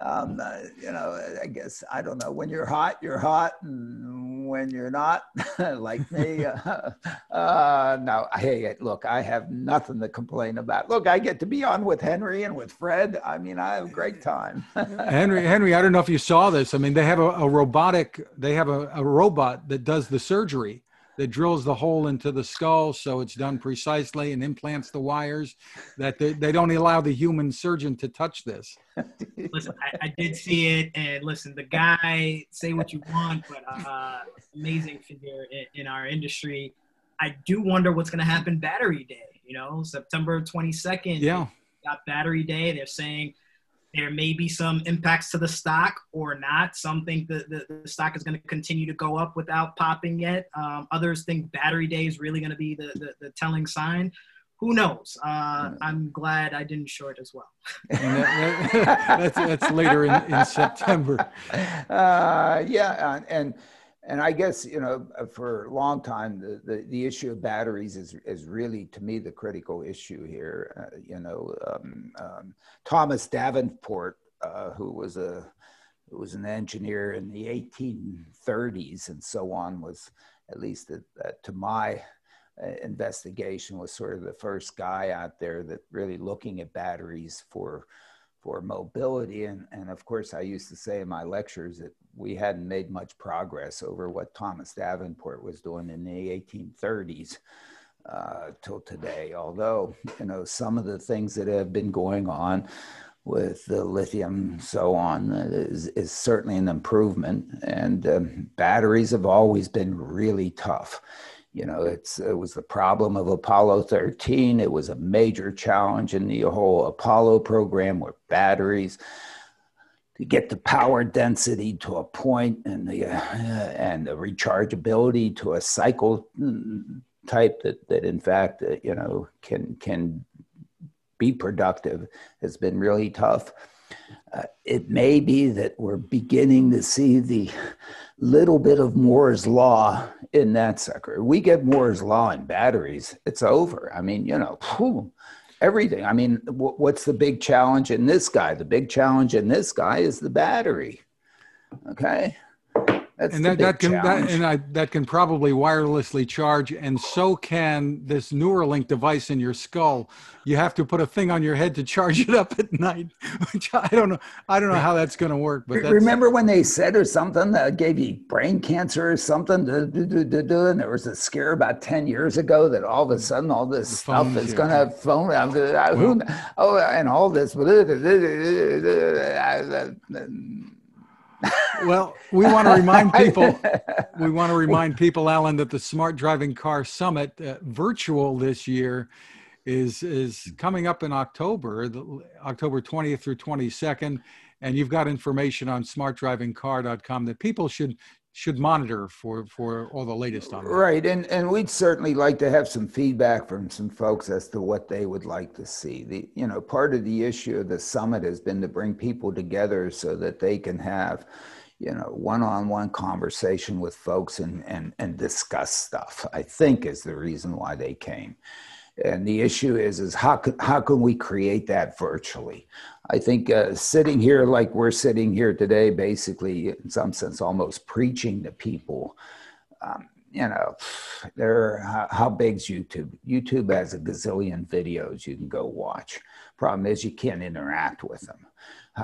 Um, uh, you know, I guess I don't know. When you're hot, you're hot, and when you're not, like me, uh, uh, no. Hey, look, I have nothing to complain about. Look, I get to be on with Henry and with Fred. I mean, I have a great time. Henry, Henry, I don't know if you saw this. I mean, they have a, a robotic. They have a, a robot that does the surgery that drills the hole into the skull so it's done precisely and implants the wires that they, they don't allow the human surgeon to touch this. Listen I, I, did see it and listen the guy say what you want but uh, amazing figure in, in our industry. I do wonder what's going to happen battery day you know? September 22nd yeah. got battery day. They're saying there may be some impacts to the stock or not. Some think that the, the stock is going to continue to go up without popping yet. Um, others think battery day is really going to be the, the, the, telling sign. Who knows? Uh, I'm glad I didn't short as well. that, that's, that's later in, in September. Uh, yeah, and and I guess you know for a long time the, the, the, issue of batteries is is really to me the critical issue here. Uh, you know, um, um, Thomas Davenport, uh, who was a who was an engineer in the 1830s and so on, was at least to my uh, investigation was sort of the first guy out there that really looking at batteries for for mobility. And, and of course, I used to say in my lectures that we hadn't made much progress over what Thomas Davenport was doing in the 1830s uh, till today. Although, you know, some of the things that have been going on with the lithium, so on, is, is certainly an improvement. And um, batteries have always been really tough you know, it's it was the problem of Apollo 13. It was a major challenge in the whole Apollo program with batteries to get the power density to a point and the uh, and the rechargeability to a cycle mm, type that that in fact uh, you know can can be productive has been really tough. Uh, it may be that we're beginning to see the little bit of Moore's law in that sucker. We get Moore's law in batteries, it's over. I mean, you know, whew, everything. I mean, w- what's the big challenge in this guy? The big challenge in this guy is the battery. Okay. That's and that, that can that, and I, that can probably wirelessly charge, and so can this Neuralink device in your skull. You have to put a thing on your head to charge it up at night, which I don't know. I don't know how that's going to work. But that's, Remember when they said or something that gave you brain cancer or something? duh, duh, duh, And there was a scare about 10 years ago that all of a sudden all this stuff is going to phone. uh, uh, who- Oh, and all this. Well, we want to remind people. we want to remind people, Alan, that the Smart Driving Car Summit, uh, virtual this year, is is coming up in October, the, October 20th through 22nd, and you've got information on smartdrivingcar.com that people should should monitor for for all the latest on that. Right, and and we'd certainly like to have some feedback from some folks as to what they would like to see. The you know part of the issue of the summit has been to bring people together so that they can have you know one-on-one conversation with folks and and and discuss stuff. I think is the reason why they came. And the issue is, is how how can we create that virtually? I think uh, sitting here like we're sitting here today, basically, in some sense, almost preaching to people. Um, you know, there. How, how big's YouTube? YouTube has a gazillion videos you can go watch. Problem is, you can't interact with them.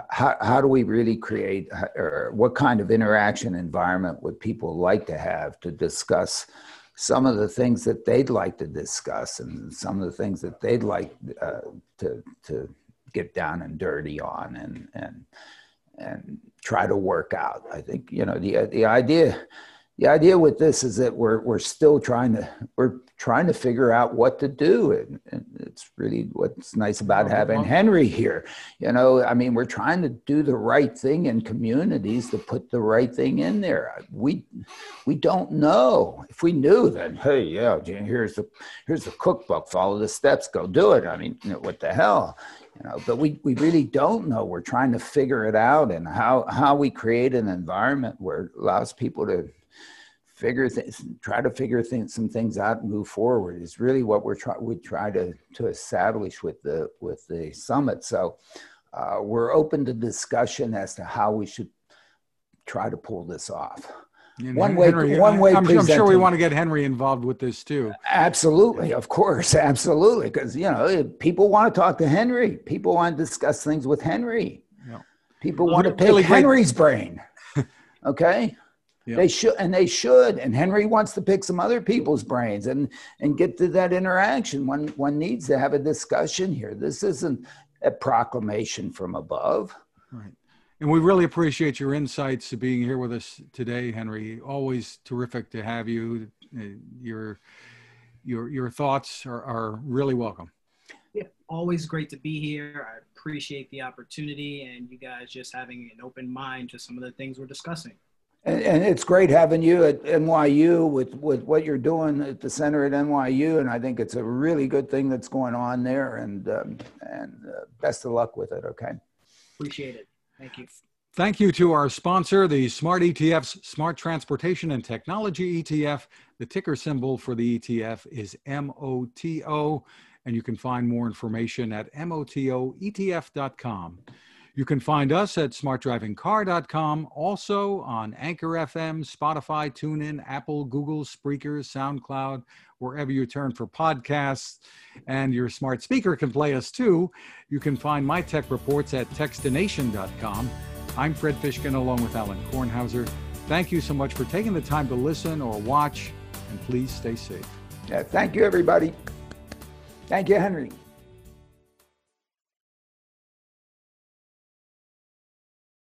How, how do we really create, or what kind of interaction environment would people like to have to discuss some of the things that they'd like to discuss and some of the things that they'd like uh, to to get down and dirty on and and and try to work out. I think you know the the idea the idea with this is that we're we're still trying to we're trying to figure out what to do. And, and it's really what's nice about having henry here. You know i mean we're trying to do the right thing in communities to put the right thing in there. We we don't know. If we knew then hey yeah here's the here's the cookbook. Follow the steps. Go do it. I mean you know, what the hell you know but we we really don't know. We're trying to figure it out and how how we create an environment where it allows people to figure things try to figure things some things out and move forward is really what we're trying we try to to establish with the with the summit. So uh, we're open to discussion as to how we should try to pull this off And One way- one way I, am sure we want to get Henry involved with this too. Absolutely, of course, absolutely. Because you know, people want to talk to Henry. People want to discuss things with Henry. Yeah. People Well, want to pick really Henry's brain. Okay. Yeah. They should, and they should. And Henry wants to pick some other people's brains and and get to that interaction. One one needs to have a discussion here. This isn't a proclamation from above. Right. And we really appreciate your insights to being here with us today, Henry. Always terrific to have you. Uh, Your your your thoughts are, are really welcome. Yeah, always great to be here. I appreciate the opportunity and you guys just having an open mind to some of the things we're discussing. And, and it's great having you at NYU with, with what you're doing at the center at NYU. And I think it's a really good thing that's going on there. And, um, and uh, best of luck with it. Okay. Appreciate it. Thank you. Thank you to our sponsor, the Smart ETF's Smart Transportation and Technology ETF. The ticker symbol for the ETF is MOTO, and you can find more information at MOTOETF.com. You can find us at smartdrivingcar.com, also on Anchor FM, Spotify, TuneIn, Apple, Google, Spreaker, SoundCloud, wherever you turn for podcasts. And your smart speaker can play us too. You can find my tech reports at techstination.com. I'm Fred Fishkin along with Alan Kornhauser. Thank you so much for taking the time to listen or watch, and please stay safe. Yeah, thank you, everybody. Thank you, Henry.